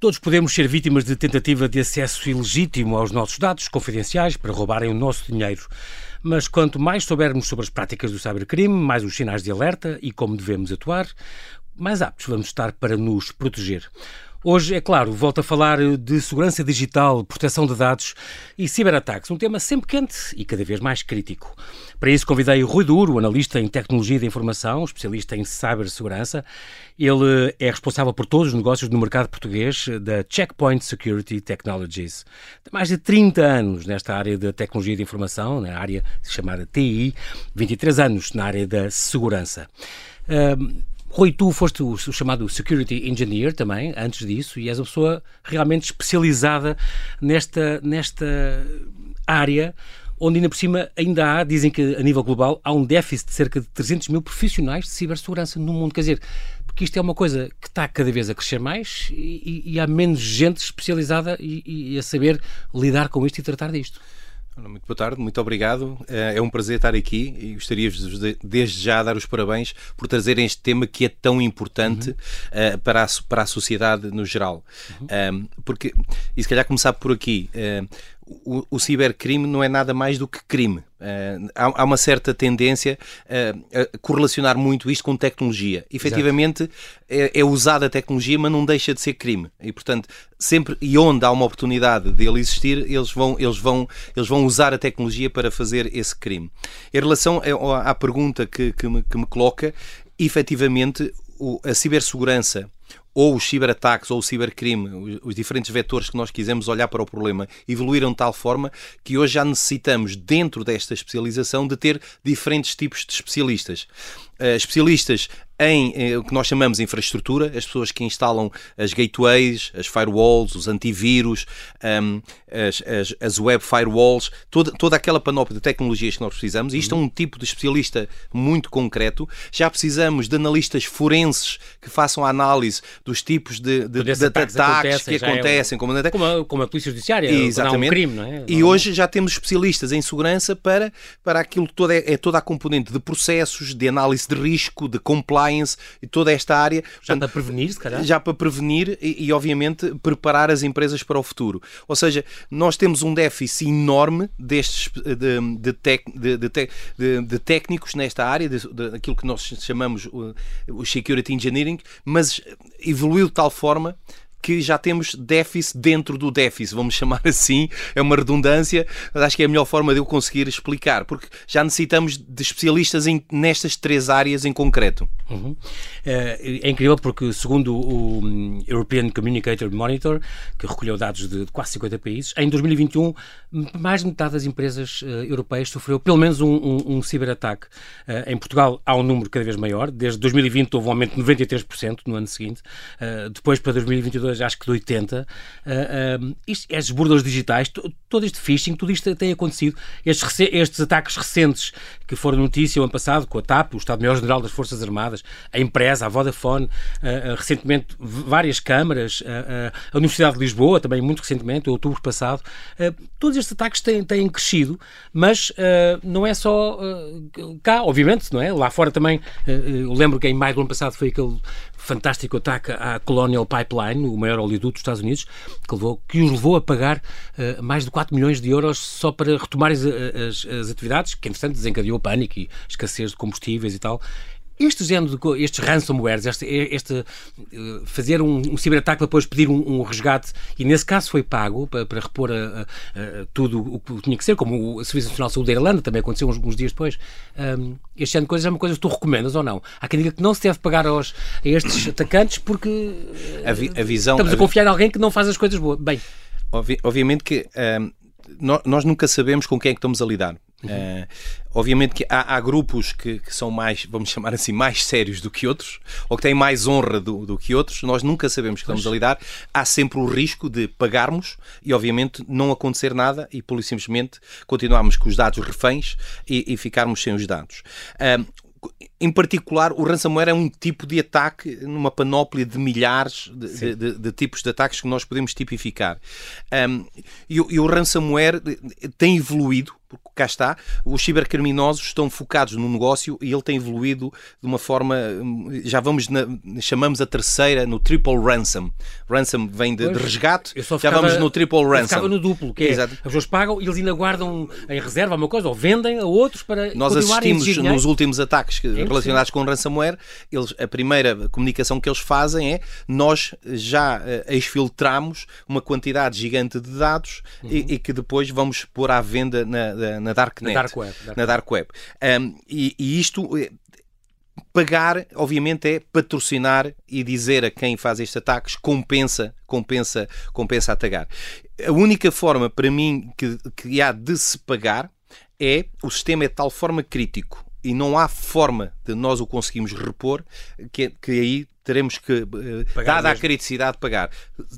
Todos podemos ser vítimas de tentativa de acesso ilegítimo aos nossos dados confidenciais para roubarem o nosso dinheiro. Mas quanto mais soubermos sobre as práticas do cybercrime, mais os sinais de alerta e como devemos atuar, mais aptos vamos estar para nos proteger. Hoje, é claro, volto a falar de segurança digital, proteção de dados e ciberataques, um tema sempre quente e cada vez mais crítico. Para isso, convidei o Rui Duro, analista em tecnologia da informação, especialista em cibersegurança. Ele é responsável por todos os negócios no mercado português da Checkpoint Security Technologies. Tem mais de 30 anos nesta área da tecnologia de informação, na área chamada TI, 23 anos na área da segurança. Rui, tu foste o, chamado Security Engineer também, antes disso, e és uma pessoa realmente especializada nesta, nesta área, onde ainda por cima ainda há, dizem que a nível global, há um déficit de cerca de 300 mil profissionais de cibersegurança no mundo. Quer dizer, porque isto é uma coisa que está cada vez a crescer mais e, e há menos gente especializada e, e a saber lidar com isto e tratar disto. Muito boa tarde, muito obrigado. Eh, é um prazer estar aqui e gostaria desde já dar os parabéns por trazerem este tema que é tão importante uhum. uh, para, a, para a sociedade no geral. Uhum. Um, porque, e se calhar começar por aqui, uh, o, o cibercrime não é nada mais do que crime. Uh, há, há, uma certa tendência uh, a correlacionar muito isto com tecnologia. Efetivamente, é, é, usada a tecnologia, mas não deixa de ser crime. E, portanto, sempre e onde há uma oportunidade de ele existir, eles vão, eles vão, eles vão usar a tecnologia para fazer esse crime. Em relação à pergunta que, que, me, que me coloca, efetivamente, o, a cibersegurança ou os ciberataques ou o cibercrime, os diferentes vetores que nós quisemos olhar para o problema, evoluíram de tal forma que hoje já necessitamos, dentro desta especialização, de ter diferentes tipos de especialistas. Uh, especialistas em, em, o que nós chamamos de infraestrutura, as pessoas que instalam as gateways, as firewalls, os antivírus, um, as, as, as, web firewalls, toda, toda aquela panóplia de tecnologias que nós precisamos. Isto uhum. é um tipo de especialista muito concreto. Já precisamos de analistas forenses que façam a análise dos tipos de, de, de ataques, ataques que acontecem, é como, como, a, como a Polícia Judiciária, Exatamente. Um crime, não é? E hoje já temos especialistas em segurança para, para aquilo que toda é, é toda a componente de processos, de análise de risco, de compliance e toda esta área. Já para prevenir, se calhar? Já para prevenir e, e, obviamente, preparar as empresas para o futuro. Ou seja, nós temos um déficit enorme destes, de, de, tec, de, de, de técnicos nesta área, daquilo que nós chamamos o, o security engineering, mas evoluiu de tal forma que já temos déficit dentro do déficit, vamos chamar assim, é uma redundância, mas acho que é a melhor forma de eu conseguir explicar, porque já necessitamos de especialistas em, nestas três áreas em concreto. Uhum. É, é, incrível porque, segundo o European Communicator Monitor, que recolheu dados de quase 50 países, em 2021 mais de metade das empresas uh, europeias sofreu pelo menos um, um, um ciberataque. Uh, em Portugal há um número cada vez maior, desde 2020 houve um aumento de 93% no ano seguinte, uh, depois para 2022 acho que de 80. Uh, isto, estes burlas digitais, todo este phishing, tudo isto tem acontecido. Estes, estes ataques recentes que foram notícia o ano passado com a TAP, o Estado-Maior-General das Forças Armadas, a empresa, a Vodafone, recentemente várias câmaras, a Universidade de Lisboa, também muito recentemente, em outubro passado. todos estes ataques têm, têm crescido, mas não é só cá, obviamente, não é? Lá fora também, eu lembro que em maio do ano passado foi aquele fantástico ataque à Colonial Pipeline, o maior oleoduto dos Estados Unidos, que, levou, que os levou a pagar uh, mais de 4 milhões de euros só para retomar as, as, as atividades, que entretanto desencadeou pânico e escassez de combustíveis e tal. Este género de estes ransomwares, este, este uh, fazer um, um ciberataque para depois pedir um, um, resgate, e nesse caso foi pago para, para repor a, a, a, tudo o que tinha que ser, como o Serviço Nacional de Saúde da Irlanda, também aconteceu uns, uns dias depois. Um, este género de coisas é uma coisa que tu recomendas ou não? Há quem diga que não se deve pagar aos, a estes atacantes porque a, vi, visão, estamos a, confiar em alguém que não faz as coisas boas. Bem. Obvi, obviamente que nós nunca sabemos com quem é que estamos a lidar. Uhum. Uh, obviamente que há, há grupos que, que, são mais, vamos chamar assim, mais sérios do que outros, ou que têm mais honra do, do que outros. Nós nunca sabemos que estamos a lidar. Há sempre o risco de pagarmos e, obviamente, não acontecer nada e, por simplesmente, continuarmos com os dados reféns e, e ficarmos sem os dados. Uh, em particular, o ransomware é um tipo de ataque numa panóplia de milhares de, de, de, de tipos de ataques que nós podemos tipificar. Um, e, e, o ransomware tem evoluído porque cá está, os cibercriminosos estão focados no negócio e ele tem evoluído de uma forma, já vamos, na, chamamos a terceira no triple ransom. Ransom vem de, de resgate, ficava, já vamos no triple ransom. ficava no duplo, que é, Exato. as pessoas pagam e eles ainda guardam em reserva uma coisa, ou vendem a outros para Nós assistimos nos últimos ataques é relacionados com ransomware, eles, a primeira comunicação que eles fazem é nós já uh, exfiltramos uma quantidade gigante de dados uhum. e, e, que depois vamos pôr à venda na na, Darknet. Na Dark Web. Dark na Dark Web. Um, e, e isto eh, pagar, obviamente, é patrocinar e dizer a quem faz estes ataques compensa, compensa, compensa atacar. A única forma para mim que, que há de se pagar é o sistema é de tal forma crítico e não há forma de nós o conseguirmos repor que, que aí teremos que, eh, pagar dada mesmo. a criticidade, pagar.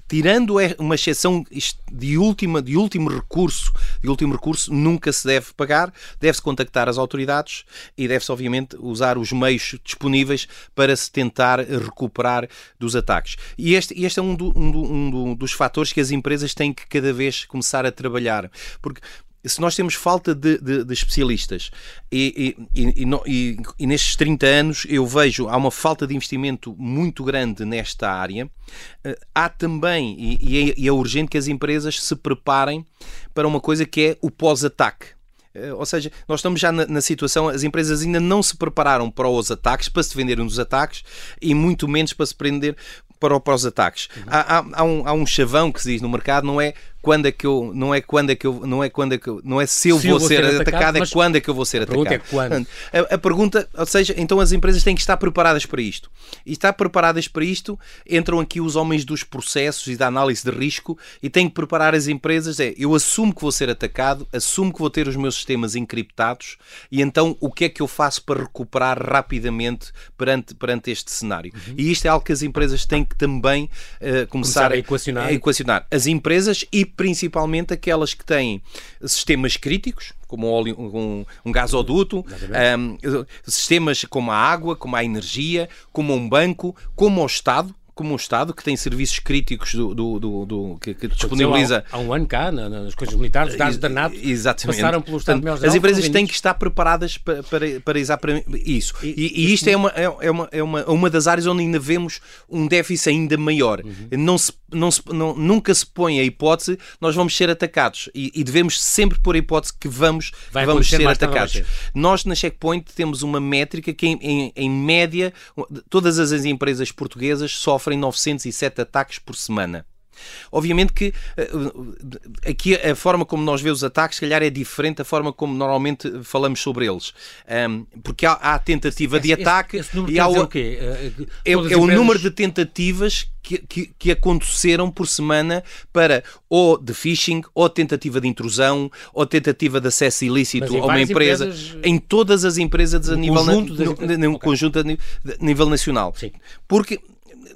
Tirando é uma exceção de, última, de último recurso, de último recurso, nunca se deve pagar, deve-se contactar as autoridades e deve-se, obviamente, usar os meios disponíveis para se tentar recuperar dos ataques. E este, este é um, do, um, um dos fatores que as empresas têm que cada vez começar a trabalhar. Porque se nós temos falta de, de, de especialistas e, e, e, e, nestes 30 anos eu vejo há uma falta de investimento muito grande nesta área, eh, há também, e, é, é urgente que as empresas se preparem para uma coisa que é o pós-ataque. Eh, ou seja, nós estamos já na, na, situação, as empresas ainda não se prepararam para os ataques, para se defenderem dos ataques e muito menos para se prender para, para os ataques. Uhum. Há, há, há, um, há um chavão que se diz no mercado, não é quando é que eu não é quando é que eu não é quando é que eu, não é se eu, se vou, vou, ser, ser atacado, atacado é quando é que eu vou ser a atacado. Pergunta é quando. A, a, pergunta, ou seja, então as empresas têm que estar preparadas para isto. E estar preparadas para isto entram aqui os homens dos processos e da análise de risco e têm que preparar as empresas é eu assumo que vou ser atacado, assumo que vou ter os meus sistemas encriptados e então o que é que eu faço para recuperar rapidamente perante perante este cenário. Uhum. E isto é algo que as empresas têm que também uh, começar, começar a, equacionar. a equacionar. As empresas e principalmente aquelas que têm sistemas críticos, como um, óleo, um, um gasoduto, um, sistemas como a água, como a energia, como um banco, como o Estado, como o Estado, que tem serviços críticos do, do, do, do que, que, disponibiliza. Há, há, um ano cá, nas coisas militares, os dados da NATO Exatamente. passaram pelo Estado Portanto, As empresas têm que estar preparadas para, para, para isso. E, e, e isto é, uma, é, é, uma, é uma, uma das áreas onde ainda vemos um déficit ainda maior. Uhum. Não se, não se, não, nunca se põe a hipótese nós vamos ser atacados e, e devemos sempre pôr a hipótese que vamos, que vamos ser atacados. Nós na Checkpoint temos uma métrica que em, em, em média todas as empresas portuguesas sofrem sofrem 907 ataques por semana. Obviamente que eh, aqui a forma como nós vemos os ataques, se calhar, é diferente da forma como normalmente falamos sobre eles. Um, porque há, há tentativa esse, de ataque esse, esse e há o, o quê? É, é, o empresas... número de tentativas que, que, que, aconteceram por semana para ou de phishing, ou tentativa de intrusão, ou tentativa de acesso ilícito a uma empresa. Empresas... Em todas as empresas a nível, na, no, no, okay. conjunto a nível nacional. Sim. Porque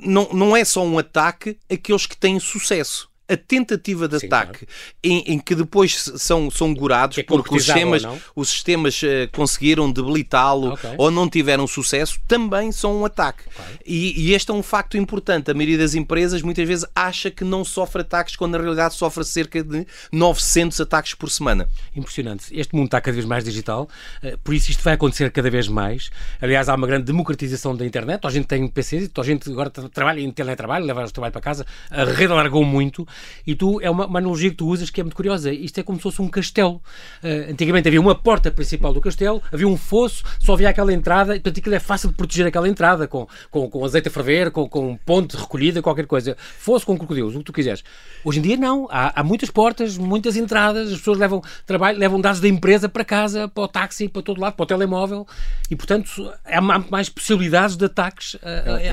não, não é só um ataque aqueles que têm sucesso a tentativa de Sim, ataque claro. em, em, que depois são, são gorados é porque os sistemas, os sistemas uh, conseguiram debilitá-lo okay. ou não tiveram sucesso, também são um ataque. E, e, este é um facto importante. A maioria das empresas muitas vezes acha que não sofre ataques quando na realidade sofre cerca de 900 ataques por semana. Impressionante. Este mundo está cada vez mais digital, uh, por isso isto vai acontecer cada vez mais. Aliás, há uma grande democratização da internet. A gente tem PCs, a gente agora trabalha em teletrabalho, leva o trabalho para casa. A rede alargou muito e tu, é uma, uma, analogia que tu usas que é muito curiosa. Isto é como se fosse um castelo. Uh, antigamente havia uma porta principal do castelo, havia um fosso, só havia aquela entrada, e portanto aquilo é fácil de proteger aquela entrada, com, com, com azeite a ferver, com, com ponte recolhida, qualquer coisa. Fosso com crocodilos, o que tu quiseres. Hoje em dia não. Há, há muitas portas, muitas entradas, as pessoas levam trabalho, levam dados da empresa para casa, para o táxi, para todo lado, para o telemóvel, e portanto há mais possibilidades de ataques uh,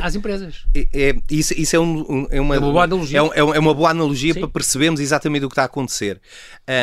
às empresas. É, é, isso, isso é, um, é, uma, é uma boa analogia. É, é uma boa analogia para percebermos exatamente o que está a acontecer.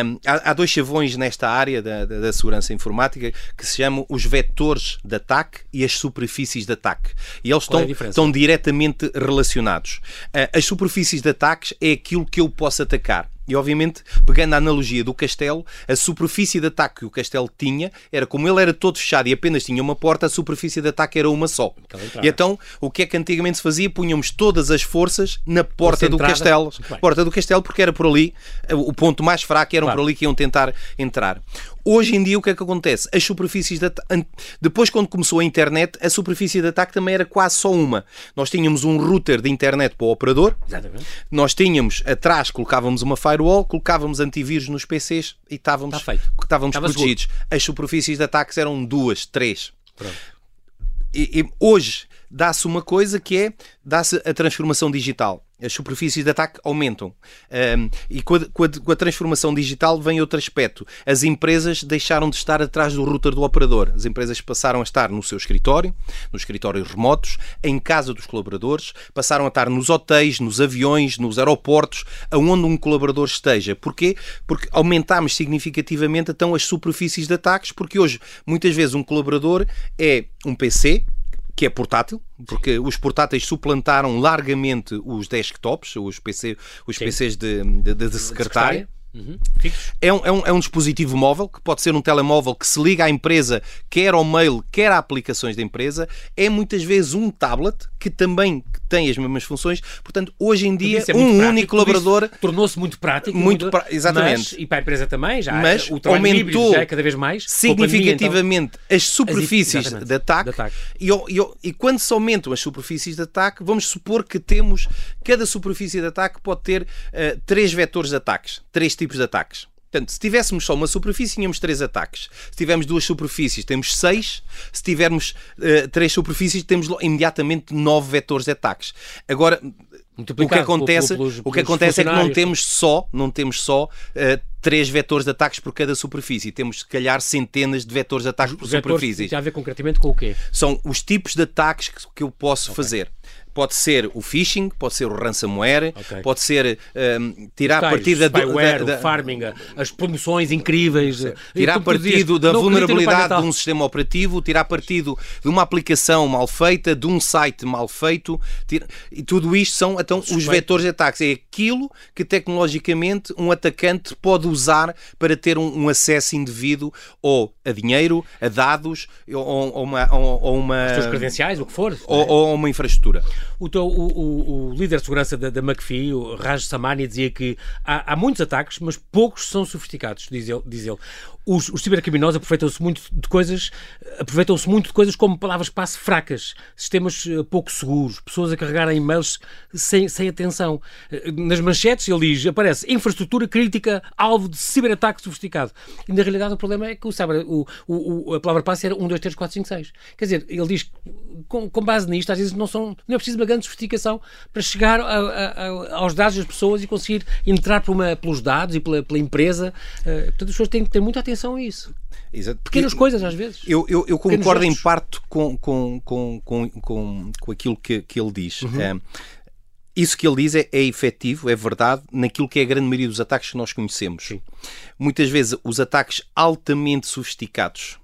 Um, há, há, dois chavões nesta área da, da, da, segurança informática que se chamam os vetores de ataque e as superfícies de ataque. E eles estão, é estão diretamente relacionados. Uh, as superfícies de ataques é aquilo que eu posso atacar. E, obviamente, pegando a analogia do castelo, a superfície de ataque que o castelo tinha era como ele era todo fechado e apenas tinha uma porta, a superfície de ataque era uma só. E então, o que é que antigamente se fazia? Punhamos todas as forças na porta do castelo. Porta do castelo, porque era por ali, o ponto mais fraco era claro. por ali que iam tentar entrar. Hoje em dia o que é que acontece? As superfícies de ataque, depois quando começou a internet, a superfície de ataque também era quase só uma. Nós tínhamos um router de internet para o operador, Exatamente. nós tínhamos atrás, colocávamos uma firewall, colocávamos antivírus nos PCs e estávamos, Está feito. estávamos Estava protegidos. As superfícies de ataques eram duas, três. Pronto. E, e hoje dá-se uma coisa que é dá-se a transformação digital. As superfícies de ataque aumentam. Um, e com a, com, a, com a, transformação digital vem outro aspecto. As empresas deixaram de estar atrás do router do operador. As empresas passaram a estar no seu escritório, nos escritórios remotos, em casa dos colaboradores, passaram a estar nos hotéis, nos aviões, nos aeroportos, aonde um colaborador esteja. Porquê? Porque aumentámos significativamente então as superfícies de ataques, porque hoje muitas vezes um colaborador é um PC, que é portátil, porque os portáteis suplantaram largamente os desktops, os, PC, os PCs de, de, de, de secretária. Uhum. É, um, é, um, é um dispositivo móvel, que pode ser um telemóvel que se liga à empresa, quer ao mail, quer a aplicações da empresa. É muitas vezes um tablet, que também tem as mesmas funções. Portanto, hoje em dia, é um único colaborador. Tornou-se muito prático. Muito, muito exatamente. Mas, e para a empresa também, já mas o aumentou já é cada vez mais. Significativamente então, as superfícies as, de, ataque, de ataque. E, e, e, quando se aumentam as superfícies de ataque, vamos supor que temos. Cada superfície de ataque pode ter uh, três vetores de ataques, três tipos de ataques. Portanto, se tivéssemos só uma superfície, tínhamos três ataques. Se tivermos duas superfícies, temos seis. Se tivermos uh, três superfícies, temos imediatamente nove vetores de ataques. Agora, o que acontece, pelos, o que acontece é que não temos só, não temos só uh, três vetores de ataques por cada superfície. Temos, se calhar, centenas de vetores de ataques por superfície. Tem a ver concretamente com o quê? São os tipos de ataques que, que eu posso okay. fazer. Pode ser o phishing, pode ser o ransomware, okay. pode ser um, tirar Tais, partido da, da, da, farming, as promoções incríveis, tirar partido da vulnerabilidade de um sistema operativo, tirar partido de uma aplicação mal feita, de um site mal feito, tira... e tudo isto são então os vetores de ataques. É aquilo que tecnologicamente um atacante pode usar para ter um, um acesso indevido ou a dinheiro, a dados, ou, ou uma, ou, ou uma os credenciais, o que for, ou, ou uma infraestrutura. O, teu, o, o, líder de segurança da, da McPhee, o Raj Samani, dizia que há, há, muitos ataques, mas poucos são sofisticados, diz ele. Diz ele. Os, os cibercriminosos aproveitam-se muito de coisas, aproveitam-se muito de coisas como palavras-passe fracas, sistemas uh, pouco seguros, pessoas a carregarem e-mails sem, sem atenção. Uh, nas manchetes, ele diz, aparece infraestrutura crítica, alvo de ciberataque sofisticado. E na realidade o problema é que o, o, o, a palavra-passe era 1, 2, 3, 4, 5, 6. Quer dizer, ele diz com, com base nisto, às vezes não, são, não é preciso uma grande sofisticação para chegar a, a, a, aos dados das pessoas e conseguir entrar por uma, pelos dados e pela, pela empresa. Uh, portanto, as pessoas têm que ter muita atenção a isso. Exato. Pequenas eu, coisas, às vezes. Eu, eu, eu concordo em parte com, com, com, com, com, com aquilo que, que ele diz. Uhum. É, isso que ele diz é, é efetivo, é verdade, naquilo que é a grande maioria dos ataques que nós conhecemos. Sim. Muitas vezes os ataques altamente sofisticados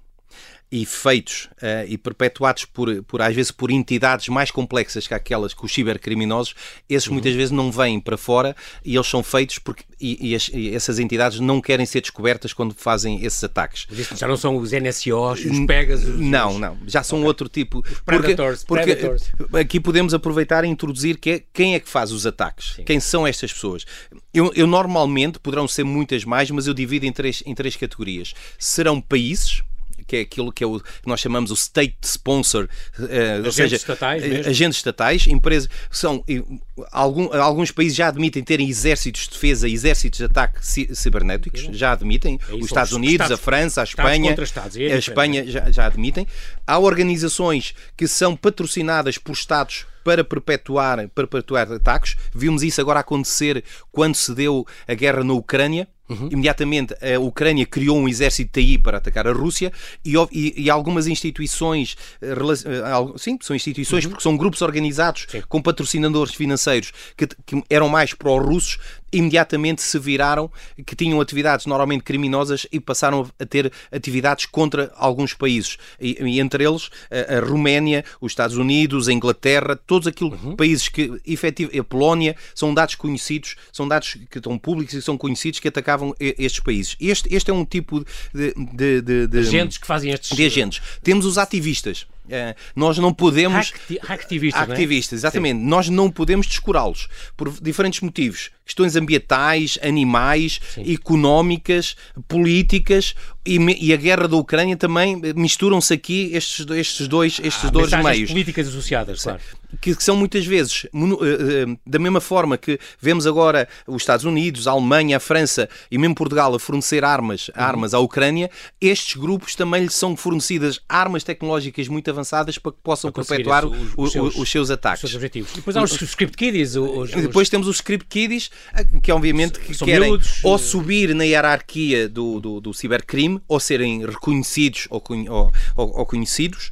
e feitos uh, e perpetuados por, por, às vezes, por entidades mais complexas que aquelas que os cibercriminosos, esses uhum. muitas vezes não vêm para fora e eles são feitos porque e, e, as, e, essas entidades não querem ser descobertas quando fazem esses ataques. Já não são os NSOs, os Pegasus? Não, os... não. Já são okay. outro tipo. Os predators, porque, predators. aqui podemos aproveitar e introduzir que é, quem é que faz os ataques. Sim. Quem são estas pessoas? Eu, eu, normalmente, poderão ser muitas mais, mas eu divido em três, em três categorias. Serão países, que é aquilo que, é o, que nós chamamos o state sponsor, uh, agentes ou seja, estatais mesmo? agentes estatais, empresas, são, algum, alguns países já admitem terem exércitos de defesa, exércitos de ataque cibernéticos, já admitem, é os Estados Unidos, Estados, a França, a Espanha, Estados, é a Espanha já, já admitem. Há organizações que são patrocinadas por Estados para perpetuar, perpetuar ataques. Vimos isso agora acontecer quando se deu a guerra na Ucrânia. Uhum. Imediatamente a Ucrânia criou um exército TI para atacar a Rússia e, e, e algumas instituições, eh, eh, sim, são instituições uhum. porque são grupos organizados sim. com patrocinadores financeiros que, que eram mais pró-russos, imediatamente se viraram que tinham atividades normalmente criminosas e passaram a ter atividades contra alguns países, e, e entre eles a, a, Roménia, os Estados Unidos, a Inglaterra, todos aqueles uhum. países que, efetivamente, a Polónia, são dados conhecidos, são dados que estão públicos e são conhecidos que atacavam estes países. Este, este é um tipo de, de, de, de agentes que fazem estes... De agentes. Temos os ativistas. Uh, nós não podemos. Hacktivistas, Activistas, é? exatamente. Sim. Nós não podemos descurá-los por diferentes motivos questões ambientais, animais, Sim. económicas, políticas e, e, a guerra da Ucrânia também misturam-se aqui estes, estes dois, estes ah, dois meios. políticas associadas, claro. Que, que, são muitas vezes, uh, uh, da mesma forma que vemos agora os Estados Unidos, a Alemanha, a França e mesmo Portugal a fornecer armas, uhum. armas à Ucrânia, estes grupos também lhes são fornecidas armas tecnológicas muito avançadas para que possam para perpetuar os, os, os, seus, os, seus, ataques. Os seus objetivos. E depois há os script kiddies. Depois temos os script kiddies, que obviamente que querem miúdos, ou subir na hierarquia do, do, do cibercrime ou serem reconhecidos ou, ou, ou conhecidos,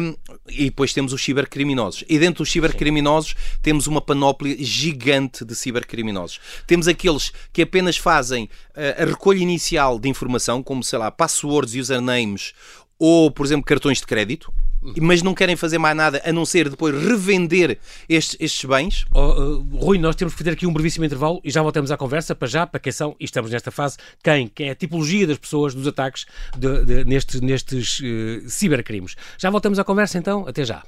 um, e depois temos os cibercriminosos. E dentro dos cibercriminosos Sim. temos uma panóplia gigante de cibercriminosos. Temos aqueles que apenas fazem uh, a recolha inicial de informação, como, sei lá, passwords, usernames ou, por exemplo, cartões de crédito, mas não querem fazer mais nada a não ser depois revender estes, estes bens. Oh, uh, Rui, nós temos que fazer aqui um brevíssimo intervalo e já voltamos à conversa. Para já, para quem são, e estamos nesta fase, quem? Quem é a tipologia das pessoas, dos ataques de, de, nestes, nestes uh, cibercrimes. Já voltamos à conversa então, até já.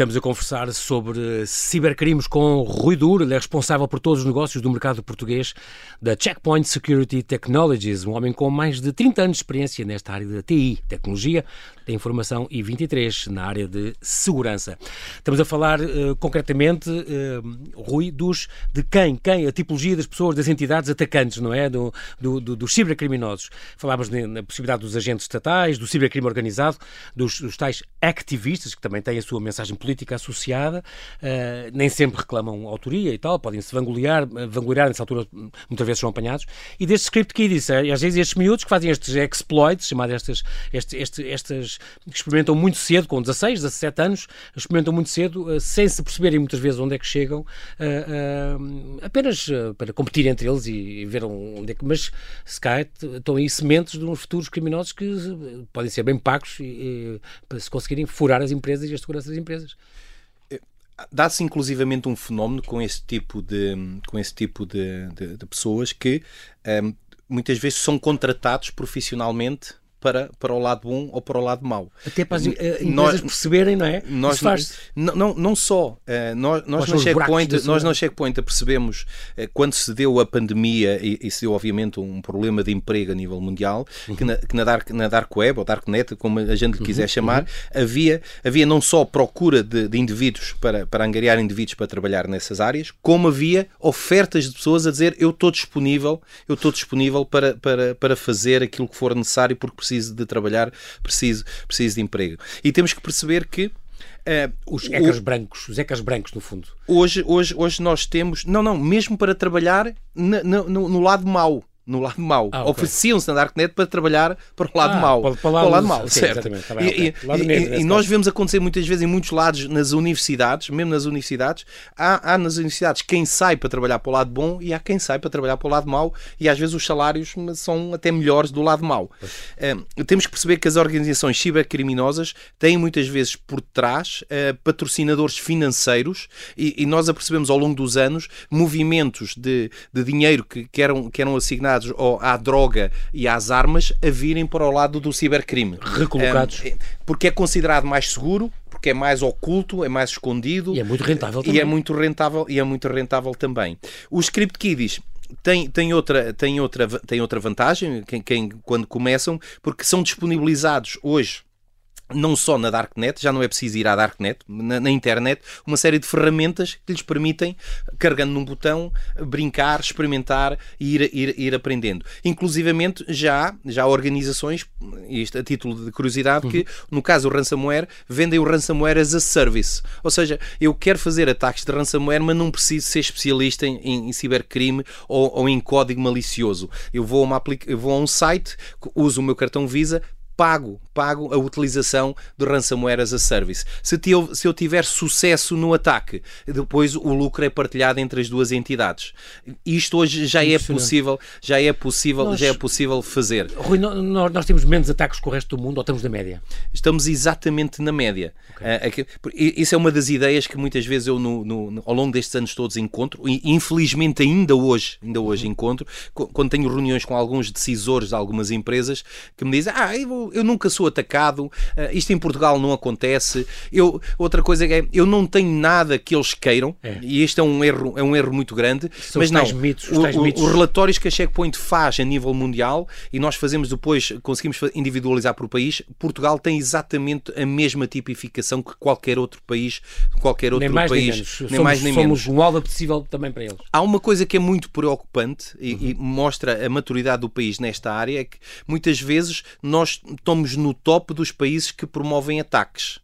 Estamos a conversar sobre cibercrimes com Rui Duro, ele é responsável por todos os negócios do mercado português da Checkpoint Security Technologies, um homem com mais de 30 anos de experiência nesta área da TI, tecnologia da informação e 23 na área de segurança. Estamos a falar uh, concretamente, uh, Rui, dos, de quem? Quem? A tipologia das pessoas, das entidades atacantes, não é? Do, do, do dos cibercriminosos. Falávamos na possibilidade dos agentes estatais, do cibercrime organizado, dos, dos tais activistas, que também têm a sua mensagem política associada, uh, nem sempre reclamam autoria e tal, podem-se vangloriar, vangloriar nessa altura, muitas vezes são apanhados, e destes script kiddies, e às vezes estes miúdos que fazem estes exploits, chamados estes, estes, estes, estas experimentam muito cedo, com 16, 17 anos, experimentam muito cedo, eh, sem se perceberem muitas vezes onde é que chegam, eh, eh, apenas para competir entre eles e ver onde é que. Mas se cai, estão aí sementes de uns futuros criminosos que podem ser bem pagos para se conseguirem furar as empresas e a segurança das empresas dá-se inclusivamente um fenómeno com esse tipo de, com esse tipo de, de, de pessoas que um, muitas vezes são contratados profissionalmente para, para o lado bom ou para o lado mau. Até para as empresas nós, perceberem, não é? Nós, não, não, não só. Uh, nós, nós, na checkpoint, nós na checkpoint percebemos, uh, quando se deu a pandemia e, e, se deu, obviamente, um problema de emprego a nível mundial, uhum. que, na, que na, dark, na Dark Web, ou Darknet, como a gente lhe quiser uhum. chamar, uhum. havia, havia não só procura de, de indivíduos para, para angariar indivíduos para trabalhar nessas áreas, como havia ofertas de pessoas a dizer eu estou disponível, eu estou disponível para, para, para fazer aquilo que for necessário porque preciso de trabalhar, preciso, preciso de emprego. E temos que perceber que uh, os ecas brancos, os ecas brancos, no fundo. Hoje, hoje, hoje nós temos, não, não, mesmo para trabalhar no, no, no lado mau no lado mau. Ah, okay. Ofereciam-se na Darknet para trabalhar para o lado ah, mau. Para, para, para, o lado mau, sim, certo. Tá bem, e, okay. e, e, e nós vemos acontecer muitas vezes em muitos lados nas universidades, mesmo nas universidades, há, há, nas universidades quem sai para trabalhar para o lado bom e há quem sai para trabalhar para o lado mau e às vezes os salários são até melhores do lado mau. Uh, temos que perceber que as organizações cibercriminosas têm muitas vezes por trás uh, patrocinadores financeiros e, nós apercebemos ao longo dos anos movimentos de, de dinheiro que, que, eram, que eram assignados associados à droga e às armas a virem para o lado do cibercrime. Recolocados. Um, porque é considerado mais seguro, porque é mais oculto, é mais escondido. E é muito rentável também. E é muito rentável, e é muito rentável também. Os script kiddies tem, tem, outra, tem, outra, tem outra vantagem, quem, quem, quando começam, porque são disponibilizados hoje não só na Darknet, já não é preciso ir à Darknet, na, na, internet, uma série de ferramentas que lhes permitem, carregando num botão, brincar, experimentar e ir, ir, ir aprendendo. Inclusivamente, já, já há organizações, isto a título de curiosidade, uhum. que no caso do ransomware, vendem o ransomware as a service. Ou seja, eu quero fazer ataques de ransomware, mas não preciso ser especialista em, em, em cibercrime ou, ou, em código malicioso. Eu vou, a uma, eu vou a um site, uso o meu cartão Visa, pago, pago a utilização do ransomware as a service. Se, se eu tiver sucesso no ataque, depois o lucro é partilhado entre as duas entidades. Isto hoje já é possível, já é possível, nós, já é possível fazer. Rui, nós, nós, temos menos ataques que o resto do mundo ou estamos na média? Estamos exatamente na média. Okay. Uh, isso é uma das ideias que muitas vezes eu no, no, ao longo destes anos todos encontro e infelizmente ainda hoje, ainda hoje uhum. encontro, quando tenho reuniões com alguns decisores de algumas empresas que me dizem, ah, eu vou eu, eu nunca sou atacado, uh, isto em Portugal não acontece. Eu, outra coisa é, eu não tenho nada que eles queiram, é. e este é um erro, é um erro muito grande, São mas não, mitos, o, o, os relatórios que a Checkpoint faz a nível mundial, e nós fazemos depois, conseguimos individualizar por país, Portugal tem exatamente a mesma tipificação que qualquer outro país, qualquer outro nem mais, país, nem, menos. nem somos, mais nem somos menos. um alvo possível também para eles. Há uma coisa que é muito preocupante e, uhum. e mostra a maturidade do país nesta área, é que muitas vezes nós estamos no top dos países que promovem ataques.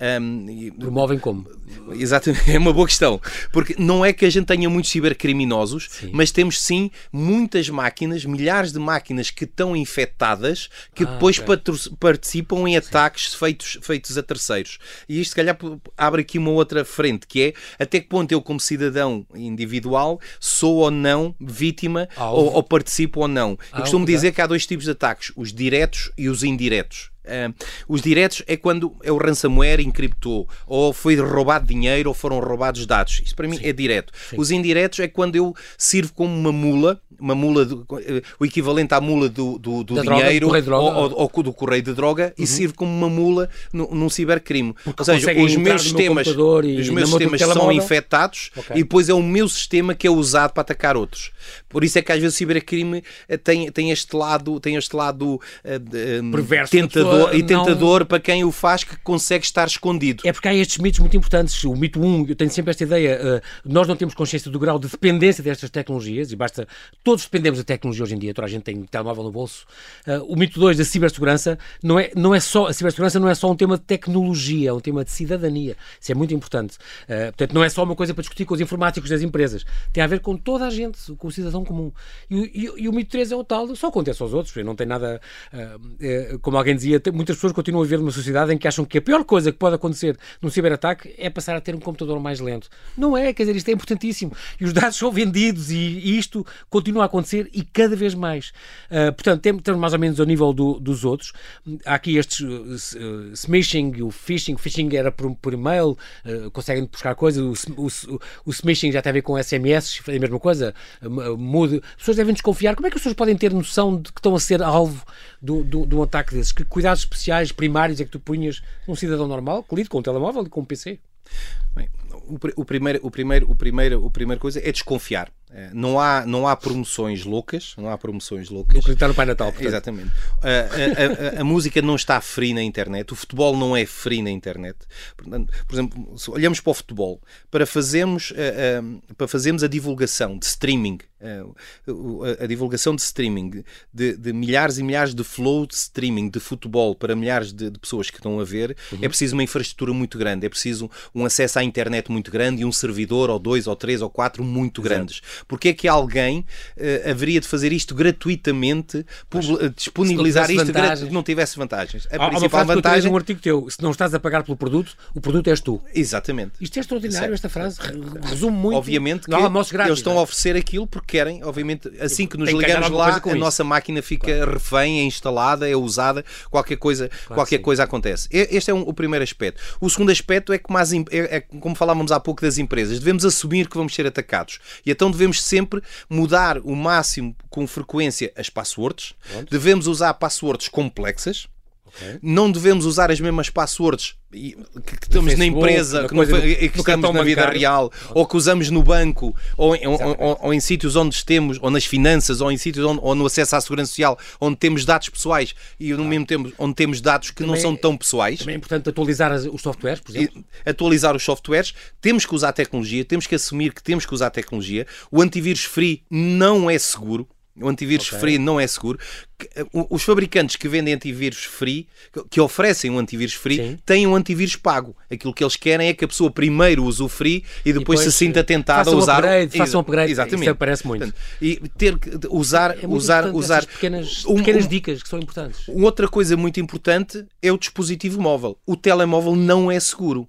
Um, Promovem como? Exatamente, é uma boa questão. Porque não é que a gente tenha muitos cibercriminosos, sim. mas temos sim muitas máquinas, milhares de máquinas que estão infectadas, que ah, depois okay. participam em ataques feitos, feitos a terceiros. E isto, se calhar, abre aqui uma outra frente, que é até que ponto eu, como cidadão individual, sou ou não vítima ou, ou, participo ou não. Eu costumo dizer que há dois tipos de ataques, os diretos e os indiretos. Uh, os diretos é quando é o ransomware encriptou, ou foi roubado dinheiro, ou foram roubados dados. Isso para mim Sim. é direto. Sim. Os indiretos é quando eu sirvo como uma mula uma mula, do, o equivalente à mula do, do, do dinheiro droga, do ou, ou, ou, do correio de droga uhum. e sirve como uma mula no, num cibercrime. Porque ou seja, os meus sistemas, os meus sistemas são infectados okay. e depois é o meu sistema que é usado para atacar outros. Por isso é que às vezes o cibercrime eh, tem, tem este lado, tem este lado uh, Perverso, tentador, e tentador não... para quem o faz que consegue estar escondido. É porque há estes mitos muito importantes. O mito 1, eu tenho sempre esta ideia, uh, nós não temos consciência do grau de dependência destas tecnologias e basta Todos dependemos da tecnologia hoje em dia, toda a gente tem telemóvel no bolso. Uh, o mito 2 da cibersegurança não é, não é só, a cibersegurança não é só um tema de tecnologia, é um tema de cidadania. Isso é muito importante. Uh, portanto, não é só uma coisa para discutir com os informáticos das empresas. Tem a ver com toda a gente, com o cidadão comum. E, e, e o mito 3 é o tal, só acontece aos outros, não tem nada. Como alguém dizia, muitas pessoas continuam a viver numa sociedade em que acham que a pior coisa que pode acontecer num ciberataque é passar a ter um computador mais lento. Não é, quer dizer, isto é importantíssimo. E os dados são vendidos e, e isto continua a acontecer e cada vez mais. Uh, portanto, estamos mais ou menos ao nível do, dos outros. Há aqui estes uh, smishing, o phishing. O phishing era por, por e-mail, uh, conseguem buscar coisas. O, o, o, smishing já tem a ver com SMS, é a mesma coisa. Uh, mude. As pessoas devem desconfiar. Como é que as pessoas podem ter noção de que estão a ser alvo de um ataque desses? Que cuidados especiais, primários, é que tu punhas num cidadão normal que lide com um telemóvel e com um PC? Bem, o, o, primeiro, o, primeiro, o, primeiro, o primeiro coisa é desconfiar. É, não há, não há promoções loucas, não há promoções loucas. Vou acreditar no Pai Natal, portanto. Exatamente. A, a, a, a, música não está free na internet, o futebol não é free na internet. Portanto, por exemplo, se olhamos para o futebol, para fazermos, para fazermos a divulgação de streaming, a, divulgação de streaming de, de, milhares e milhares de flow de streaming de futebol para milhares de, de pessoas que estão a ver, uhum. é preciso uma infraestrutura muito grande, é preciso um acesso à internet muito grande e um servidor, ou dois, ou três, ou quatro muito Exato. grandes. Porque é que alguém uh, haveria de fazer isto gratuitamente, Mas, disponibilizar isto gratuitamente, não tivesse vantagens? A há, principal há vantagem. um artigo teu, se não estás a pagar pelo produto, o produto és tu. Exatamente. Isto é extraordinário, certo. esta frase. Resume muito. Obviamente que grátis, eles estão a oferecer aquilo porque querem, obviamente, assim que nos ligamos lá, a nossa máquina fica claro. refém, é instalada, é usada, qualquer coisa, claro qualquer coisa acontece. Este é um, o primeiro aspecto. O segundo aspecto é que, mais, é, é, como falávamos há pouco das empresas, devemos assumir que vamos ser atacados. E então devemos devemos sempre mudar o máximo com frequência as passwords. Devemos usar passwords complexas. Okay. Não devemos usar as mesmas passwords que, que estamos Facebook, na empresa, que, coisa, que, que estamos na vida bancário. real, ou que usamos no banco, ou, ou, ou, ou, em sítios onde temos, ou nas finanças, ou em sítios onde, ou no acesso à segurança social, onde temos dados pessoais e no mesmo tempo onde temos dados que também, não são tão pessoais. Também é importante atualizar os softwares, por exemplo. E, atualizar os softwares, temos que usar tecnologia, temos que assumir que temos que usar tecnologia. O antivírus free não é seguro. O antivírus okay. free não é seguro. Eh, os fabricantes que vendem antivírus free, que oferecem um antivírus free, Sim. têm um antivírus pago. Aquilo que eles querem é que a pessoa primeiro use o free e depois, e depois se sinta tentada a usar. Upgrade, faça um upgrade, Exatamente. Isso parece muito. Portanto, e ter que usar. É usar, usar pequenas, um, pequenas dicas que são importantes. Outra coisa muito importante é o dispositivo móvel. O telemóvel não é seguro.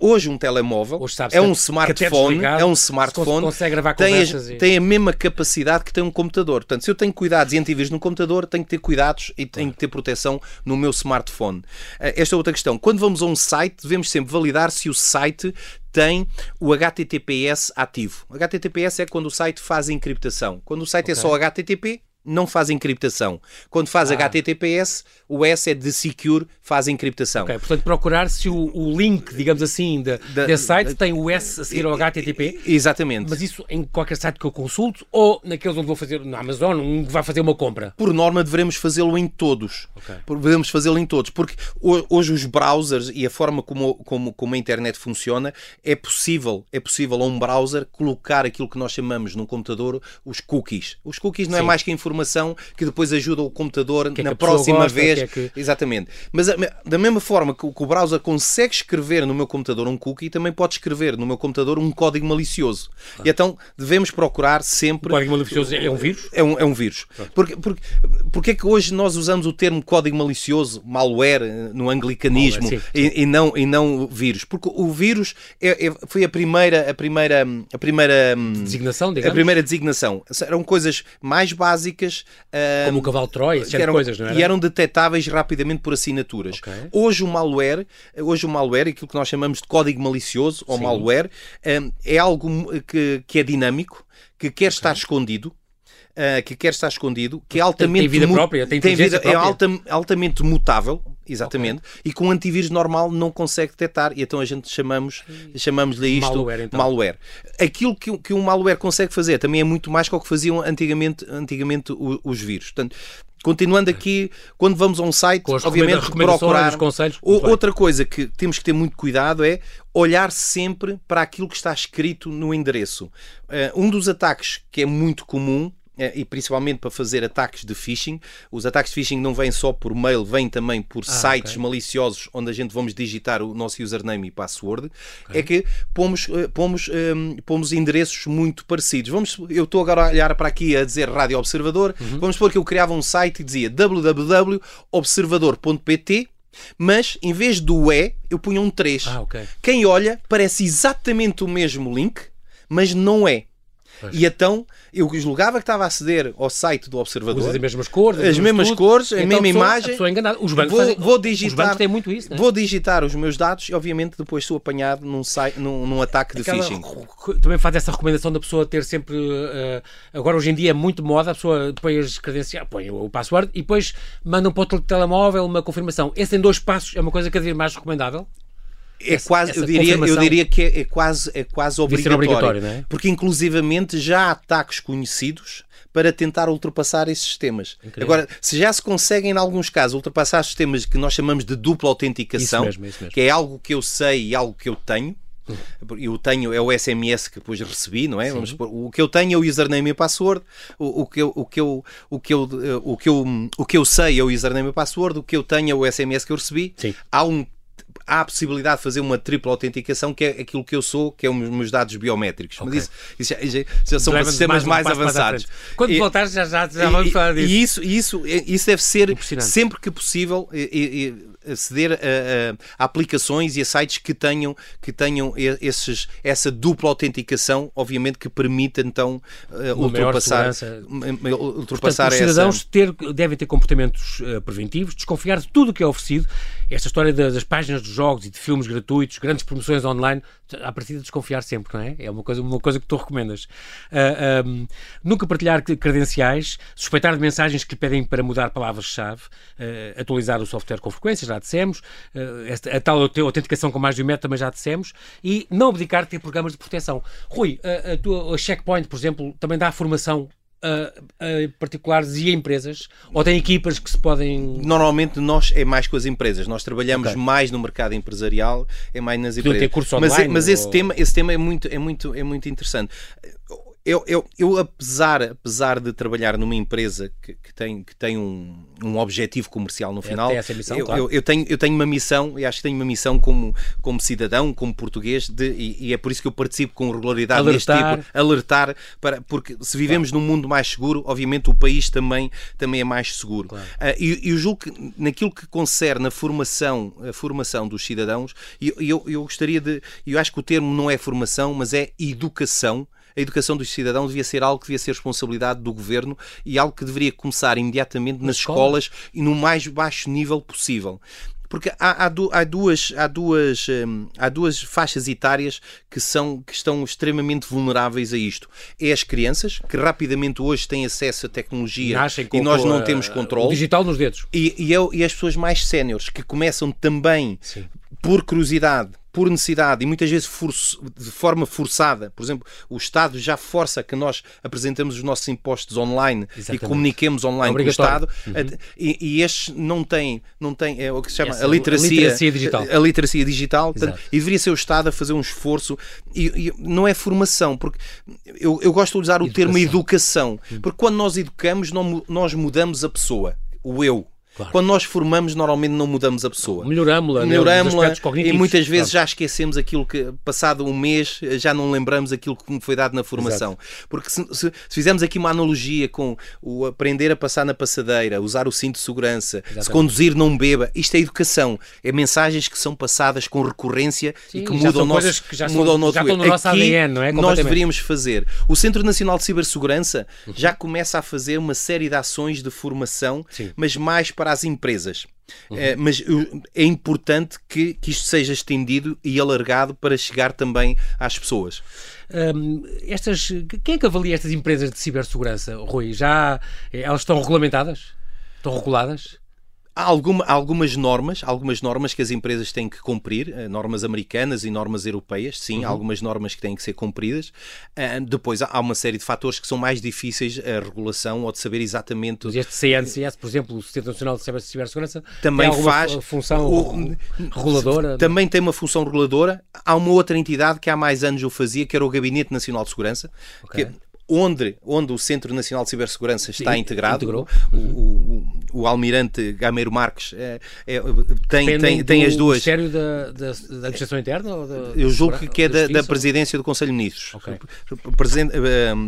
Hoje, um telemóvel Hoje é um smartphone, é um smartphone, consegue gravar tem, a, e... tem a mesma capacidade que tem um computador. Portanto, se eu tenho cuidados e antivírus no computador, tenho que ter cuidados e tenho que ter proteção no meu smartphone. Eh, esta é outra questão. Quando vamos a um site, devemos sempre validar se o site tem o HTTPS ativo. O HTTPS é quando o site faz a encriptação. Quando o site é okay. é só HTTP, não faz encriptação. Quando faz ah. HTTPS, o S é de secure, faz encriptação. Ok, portanto, procurar se o, o link, digamos assim, de, da, desse site tem o S a seguir ao HTTP. Exatamente. Mas isso em qualquer site que eu consulto ou naqueles onde vou fazer, na Amazon, onde vai fazer uma compra? Por norma, devemos fazê-lo em todos. Okay. Devemos fazê-lo em todos, porque hoje os browsers e a forma como, como, como a internet funciona, é possível, é possível a um browser colocar aquilo que nós chamamos no computador os cookies. Os cookies não é Sim. é mais que informação que depois ajuda o computador que é na próxima gosta, vez. Que é que... Exatamente. Mas da mesma forma que o browser consegue escrever no meu computador um cookie, também pode escrever no meu computador um código malicioso. Ah. E então devemos procurar sempre. O código malicioso é um vírus? É um, é um vírus. Porque, porque, porque é que hoje nós usamos o termo código malicioso, malware, no anglicanismo, malware. E, e, não, e não vírus? Porque o vírus é, é, foi a primeira, a primeira, a primeira designação, digamos. A primeira designação. Eram coisas mais básicas. Como o cavalo Troia, eram, coisas, não era? E eram detetáveis rapidamente por assinaturas. Okay. Hoje o malware, hoje o malware, aquilo que nós chamamos de código malicioso ou Sim. malware, é algo que, que é dinâmico, que quer okay. estar escondido, uh, que quer estar escondido, que é altamente. Tem, vida própria, tem, tem vida. É alta, altamente mutável, exatamente, okay. e com um antivírus normal não consegue detectar, e então a gente chamamos, chamamos-lhe isto malware, então. malware. Aquilo que, que um malware consegue fazer também é muito mais que o que faziam antigamente, antigamente os, os vírus. Portanto, Continuando aqui, quando vamos a um site, obviamente procurar. Conselhos, outra coisa que temos que ter muito cuidado é olhar sempre para aquilo que está escrito no endereço. Uh, um dos ataques que é muito comum e principalmente para fazer ataques de phishing. Os ataques de phishing não vêm só por mail, vêm também por ah, sites okay. maliciosos onde a gente vamos digitar o nosso username e password. Okay. É que pomos, eh, pomos, ehm, pomos endereços muito parecidos. Vamos, eu estou agora a olhar para aqui a dizer Rádio Observador. Uhum. Vamos supor que eu criava um site e dizia www.observador.pt mas em vez do E, eu punha um 3. Ah, okay. Quem olha parece exatamente o mesmo link, mas não é. Pois. E então eu julgava que estava a aceder ao site do Observador. Usa as mesmas cores, as mesmas tudo. cores, a então, mesma pessoa, imagem. A pessoa é enganada. Os bancos, vou, fazem, vou digitar, os bancos têm muito isso. Né? Vou digitar os meus dados e, obviamente, depois sou apanhado num, site, num, num ataque de Aquela, phishing. Também faz essa recomendação da pessoa ter sempre. Uh, agora, hoje em dia, é muito moda, a pessoa põe as credenciais, põe o, o password e depois manda um para o telemóvel uma confirmação. Esse em dois passos é uma coisa cada vez mais recomendável é essa, quase, essa eu, diria, eu diria que é, é quase, é quase obrigatório. obrigatório é? Porque, inclusivamente, já há ataques conhecidos para tentar ultrapassar esses sistemas. Incrível. Agora, se já se conseguem, em alguns casos, ultrapassar sistemas que nós chamamos de dupla autenticação, isso mesmo, isso mesmo. que é algo que eu sei e algo que eu tenho, eu tenho, é o SMS que depois recebi, não é? Vamos supor, o que eu tenho é o username e password, o, o, que eu, o, que eu, o, que eu, o, que eu, o que eu sei é o username e password, o que eu tenho é o SMS que eu recebi. Sim. Há um há a possibilidade de fazer uma tripla autenticação, que é aquilo que eu sou, que é os meus dados biométricos. Okay. Mas isso, isso, já, já são sistemas mais, mais avançados. Quando e, voltares, já, já, já vamos falar disso. E isso, isso, isso deve ser sempre que possível. E, aceder a, a, a, aplicações e a sites que tenham, que tenham esses, essa dupla autenticação, obviamente que permita então uh, ultrapassar, ultrapassar Portanto, os cidadãos essa... ter, devem ter comportamentos uh, preventivos, desconfiar de tudo o que é oferecido. Esta história das, das páginas de jogos e de filmes gratuitos, grandes promoções online, a partir de desconfiar sempre, não é? É uma coisa, uma coisa que tu recomendas. Uh, ah, um, nunca partilhar credenciais, suspeitar de mensagens que lhe pedem para mudar palavras-chave, uh, atualizar o software com frequência, já dissemos, uh, a tal autenticação com mais de um metro também já dissemos, e não abdicar de ter programas de proteção. Rui, a, tua a Checkpoint, por exemplo, também dá formação a, a, particulares e a empresas? Ou tem equipas que se podem. Normalmente nós é mais com as empresas. Nós trabalhamos okay. mais no mercado empresarial, é mais nas empresas. Ter curso online, mas, mas esse, ou... tema, esse tema é muito, é muito, é muito interessante eu, eu, eu, apesar, apesar de trabalhar numa empresa que, que tem, que tem um, um objetivo comercial no é, final, é, missão, eu, claro. eu, eu, tenho, eu tenho uma missão, e acho que tenho uma missão como, como cidadão, como português, de, e, e é por isso que eu participo com regularidade alertar. neste tipo, alertar, para, porque se vivemos claro. num mundo mais seguro, obviamente o país também, também é mais seguro. Claro. Uh, e eu julgo que naquilo que concerne a formação, a formação dos cidadãos, eu, eu, eu gostaria de, eu acho que o termo não é formação, mas é educação, a educação dos cidadãos devia ser algo que devia ser responsabilidade do governo e algo que deveria começar imediatamente nas, escolas? escolas e no mais baixo nível possível porque há, há, há duas, há, duas, hum, há duas faixas etárias que, são, que estão extremamente vulneráveis a isto. É as crianças, que rapidamente hoje têm acesso à tecnologia e nós não temos controle. digital nos dedos. E, e, é, e as pessoas mais séniores, que começam também Sim. por curiosidade, por necessidade e muitas vezes de forma forçada. Por exemplo, o Estado já força que nós apresentemos os nossos impostos online Exatamente. e comuniquemos online com o Estado. Uhum. E, e estes não têm, não têm é o que se chama Essa, a, literacia, a literacia digital. A, a literacia digital portanto, e deveria ser o Estado a fazer um esforço. E, e não é formação, porque eu, eu gosto de usar o educação. termo educação, uhum. porque quando nós educamos, nós mudamos a pessoa, o eu. Claro. Quando nós formamos, normalmente não mudamos a pessoa. Melhoramos-la, melhoramos-la e muitas vezes claro. já esquecemos aquilo que, passado um mês, já não lembramos aquilo que foi dado na formação. Exato. Porque se, se, se, fizermos aqui uma analogia com o aprender a passar na passadeira, usar o cinto de segurança, Exatamente. se conduzir não beba, isto é educação. É mensagens que são passadas com recorrência Sim, e que mudam o nosso, que já mudam são, já no nosso aqui, ADN, não é? Nós deveríamos fazer. O Centro Nacional de Cibersegurança uhum. já começa a fazer uma série de ações de formação, Sim. mas mais para para as empresas. Uhum. É, mas é importante que, que isto seja estendido e alargado para chegar também às pessoas. Um, estas, quem é que avalia estas empresas de cibersegurança, Rui? Já elas estão regulamentadas? Estão reguladas? Há, alguma, há algumas normas, algumas normas que as empresas têm que cumprir, eh, normas americanas e normas europeias, sim, uhum. algumas normas que têm que ser cumpridas. Uh, depois há uma série de fatores que são mais difíceis a regulação ou de saber exatamente. Mas este CNCS, por exemplo, o Centro Nacional de Cibersegurança, também tem faz função o, reguladora. Também tem uma função reguladora. Há uma outra entidade que há mais anos eu fazia, que era o Gabinete Nacional de Segurança, okay. que onde, onde o Centro Nacional de Cibersegurança está integrado. O, o, o, Almirante Gameiro Marques é, é, tem, tem, tem as duas. Ministério da, da, da Administração Interna? Ou da, Eu julgo que é da, da Presidência do Conselho de Ministros. Okay.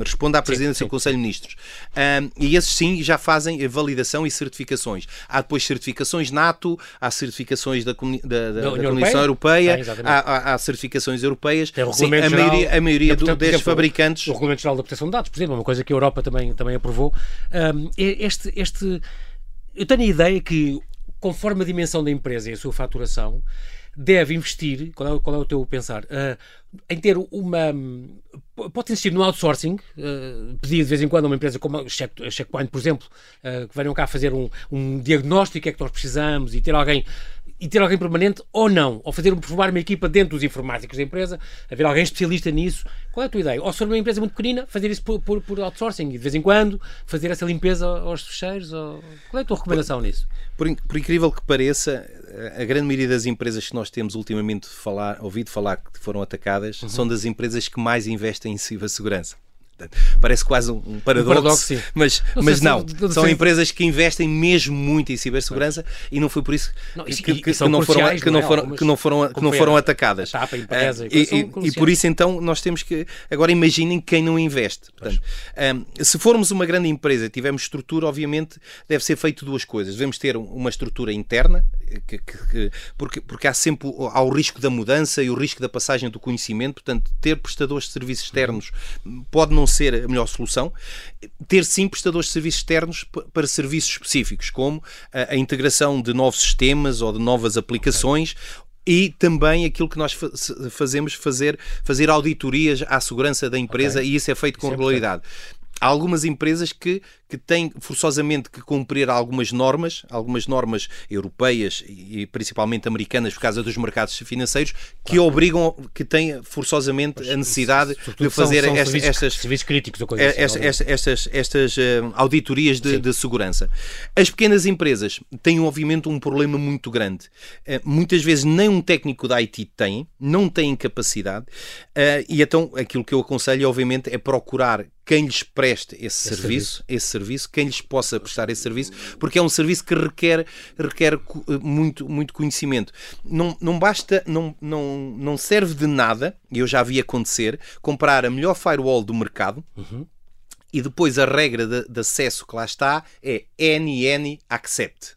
responde à Presidência sim, sim. do Conselho de Ministros. Um, e esses sim já fazem validação e certificações. Há depois certificações NATO, há certificações da, da, da, da Comissão Europeia, há, há, há, certificações europeias. Sim, a maioria, a maioria do, destes fabricantes. O Regulamento Geral da Proteção de Dados, por exemplo, é uma coisa que a Europa também, também aprovou. Um, este, este, eu tenho a ideia que, conforme a dimensão da empresa e a sua faturação, deve investir, qual é, qual é o teu pensar, uh, em ter uma. Pode investir no outsourcing, uh, pedir de vez em quando a uma empresa como a Checkpoint, por exemplo, uh, que venham cá fazer um, um diagnóstico, é que nós precisamos, e ter alguém e ter alguém permanente ou não, ou fazer formar uma equipa dentro dos informáticos da empresa, haver alguém especialista nisso. Qual é a tua ideia? Ou se for uma empresa muito pequenina, fazer isso por, por, por outsourcing e de vez em quando fazer essa limpeza aos fecheiros? Ou... Qual é a tua recomendação por, nisso? Por, por, incrível que pareça, a grande maioria das empresas que nós temos ultimamente falar, ouvido falar que foram atacadas uhum. são das empresas que mais investem em cibersegurança. Parece quase um paradoxo, um paradoxo mas não, mas não. não são empresas que investem mesmo muito em cibersegurança e não foi por isso não, que, que, que, não foram, que, não foram, que não foram, que não foram atacadas. Tapa, empresa, uh, e, e, e, por isso então nós temos que agora imaginem quem não investe. Portanto, um, se formos uma grande empresa e tivermos estrutura, obviamente deve ser feito duas coisas. Devemos ter uma estrutura interna, que, que, porque, porque há sempre há o risco da mudança e o risco da passagem do conhecimento. Portanto, ter prestadores de serviços externos pode não ser a melhor solução. Ter sim prestadores de serviços externos para serviços específicos, como a, a integração de novos sistemas ou de novas aplicações e também aquilo que nós fazemos fazer fazer auditorias à segurança da empresa okay. e isso é feito com isso é regularidade. É há algumas empresas que, que têm forçosamente que cumprir algumas normas, algumas normas europeias e principalmente americanas por causa dos mercados financeiros, que claro. obrigam, que têm forçosamente a necessidade de fazer são, são esta, serviços, estas, serviços críticos ou coisa assim, estas, estas, estas, estas uh, auditorias de, de, segurança. As pequenas empresas têm, obviamente, um problema muito grande. Uh, muitas vezes nem um técnico da IT tem, não têm capacidade, uh, e então aquilo que eu aconselho, obviamente, é procurar quem lhes preste esse, esse serviço, serviço, esse serviço, quem lhes possa prestar esse serviço, porque é um serviço que requer, requer muito, muito conhecimento. Não, não basta, não, não, não serve de nada, e eu já vi acontecer, comprar a melhor firewall do mercado. Uhum. E depois a regra de, de acesso que lá está é NN Accept.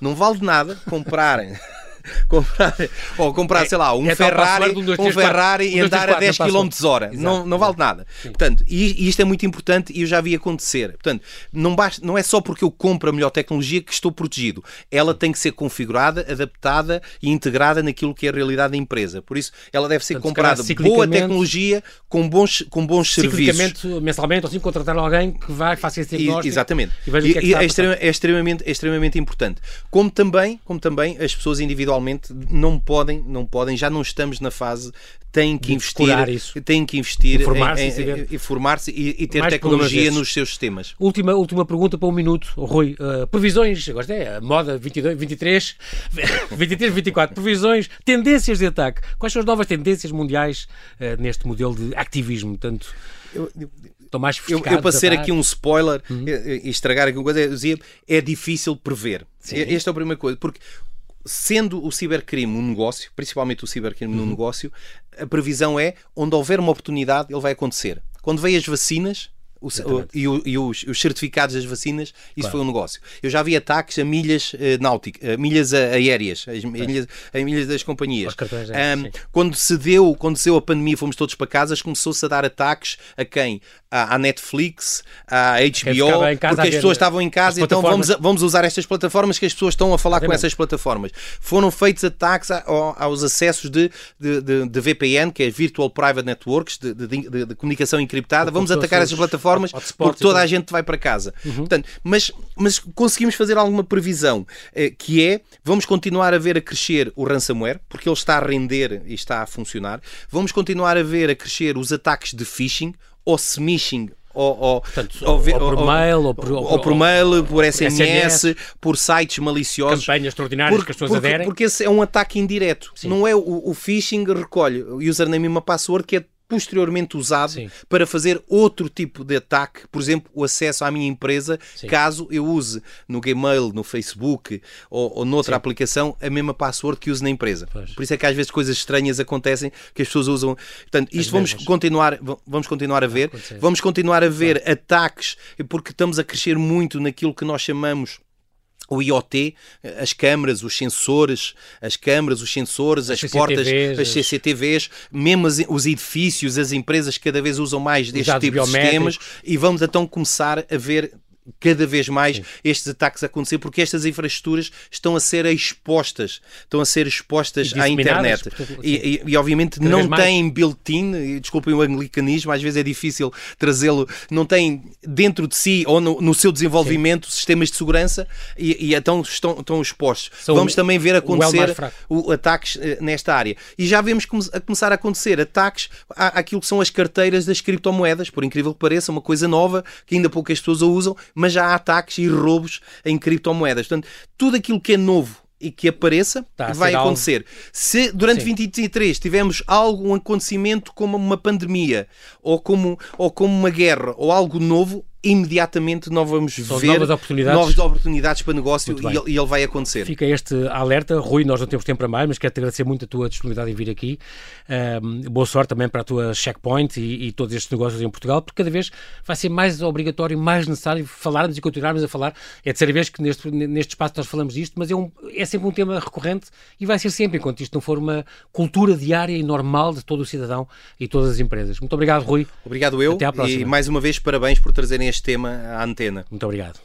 Não vale de nada comprarem comprar, ou comprar, é, sei lá, um é Ferrari, um, dois, um Ferrari 4, e andar a 10 km hora. Não, não vale nada. Sim. Portanto, e, e, isto é muito importante e eu já vi acontecer. Portanto, não, basta, não é só porque eu compro a melhor tecnologia que estou protegido. Ela tem que ser configurada, adaptada e integrada naquilo que é a realidade da empresa. Por isso, ela deve ser Portanto, comprada boa tecnologia com bons, com bons serviços. mensalmente, ou assim, contratar alguém que vai fazer esse diagnóstico. Exatamente. E, e, e é, é, extremamente, é extremamente importante. Como também, como também as pessoas individualmente não podem, não podem, já não estamos na fase têm que investir, isso. têm que investir informar-se em, informar e, e, ter Mais tecnologia nos seus sistemas. Última, última pergunta para um minuto, Rui. Uh, previsões, agora é a moda 22, 23, 23, 24. Previsões, tendências de ataque. Quais são as novas tendências mundiais uh, neste modelo de ativismo? Tanto. Eu, eu, mais eu, eu para ser aqui um spoiler uhum. e estragar aqui uma coisa, eu dizia, é difícil prever. Sim. Esta é a primeira coisa, porque sendo o cibercrime um negócio, principalmente o cibercrime uhum. no negócio, a previsão é onde houver uma oportunidade, ele vai acontecer. Quando vêm as vacinas, o, e, o, e os, os, certificados das vacinas, isso claro. foi um negócio. Eu já vi ataques a milhas uh, náuticas, a milhas aéreas, as milhas, a milhas das companhias. Um, quando se deu, quando se deu a pandemia, fomos todos para casas, começou-se a dar ataques a quem? À, à Netflix, à HBO, porque as pessoas estavam em casa, então vamos, vamos usar estas plataformas que as pessoas estão a falar com essas plataformas. Foram feitos ataques a, a, aos acessos de, de, de, de, VPN, que é Virtual Private Networks, de, de comunicação encriptada. Vamos atacar essas plataformas plataformas porque toda a gente vai para casa. Uhum. Portanto, mas, mas conseguimos fazer alguma previsão eh, que é vamos continuar a ver a crescer o ransomware porque ele está a render e está a funcionar. Vamos continuar a ver a crescer os ataques de phishing ou smishing ou, ou, Portanto, ou, ou, por mail, ou por, ou por mail, por SMS, por sites maliciosos. Campanhas extraordinárias porque, que as pessoas porque, aderem. Porque esse é um ataque indireto. Sim. Não é o, o phishing recolhe o username e uma password que é posteriormente usado Sim. para fazer outro tipo de ataque, por exemplo, o acesso à minha empresa, Sim. caso eu use no Gmail, no Facebook ou, ou noutra Sim. aplicação a mesma password que use na empresa. Pois. Por isso é que às vezes coisas estranhas acontecem que as pessoas usam. Portanto, isto vamos continuar, vamos continuar a ver. Vamos continuar a ver ataques, porque estamos a crescer muito naquilo que nós chamamos o IoT, as câmaras, os sensores, as câmaras, os sensores, as, as portas, as CCTVs, mesmo os edifícios, as empresas cada vez usam mais deste tipo de sistemas e vamos então começar a ver cada vez mais Sim. estes ataques a acontecer porque estas infraestruturas estão a ser expostas, estão a ser expostas à internet. e, e, e, obviamente cada não têm built-in, desculpem o anglicanismo, às vezes é difícil trazê-lo, não têm dentro de si ou no, no seu desenvolvimento Sim. sistemas de segurança e, e então estão, estão expostos. São Vamos também ver acontecer o, ataques eh, nesta área. E já vemos a começar a acontecer ataques à, àquilo que são as carteiras das criptomoedas, por incrível que pareça, uma coisa nova que ainda poucas pessoas a usam, mas já há ataques e roubos em criptomoedas. Portanto, tudo aquilo que é novo e que apareça tá, vai acontecer. Algo... Se durante Sim. 2023 tivermos algum acontecimento como uma pandemia ou como, ou como uma guerra ou algo novo, imediatamente nós vamos São ver novas oportunidades. novas oportunidades para negócio e ele, e ele, vai acontecer. Fica este alerta. Rui, nós não temos tempo para mais, mas quero-te agradecer muito a tua disponibilidade em vir aqui. Um, boa sorte também para a tua checkpoint e, e, todos estes negócios em Portugal, porque cada vez vai ser mais obrigatório, mais necessário falarmos e continuarmos a falar. É a terceira vez que neste, neste espaço nós falamos disto, mas é, um, é sempre um tema recorrente e vai ser sempre, enquanto isto não for uma cultura diária e normal de todo o cidadão e todas as empresas. Muito obrigado, Rui. Obrigado eu. Até à próxima. E mais uma vez, parabéns por trazerem este tema à antena. Muito obrigado.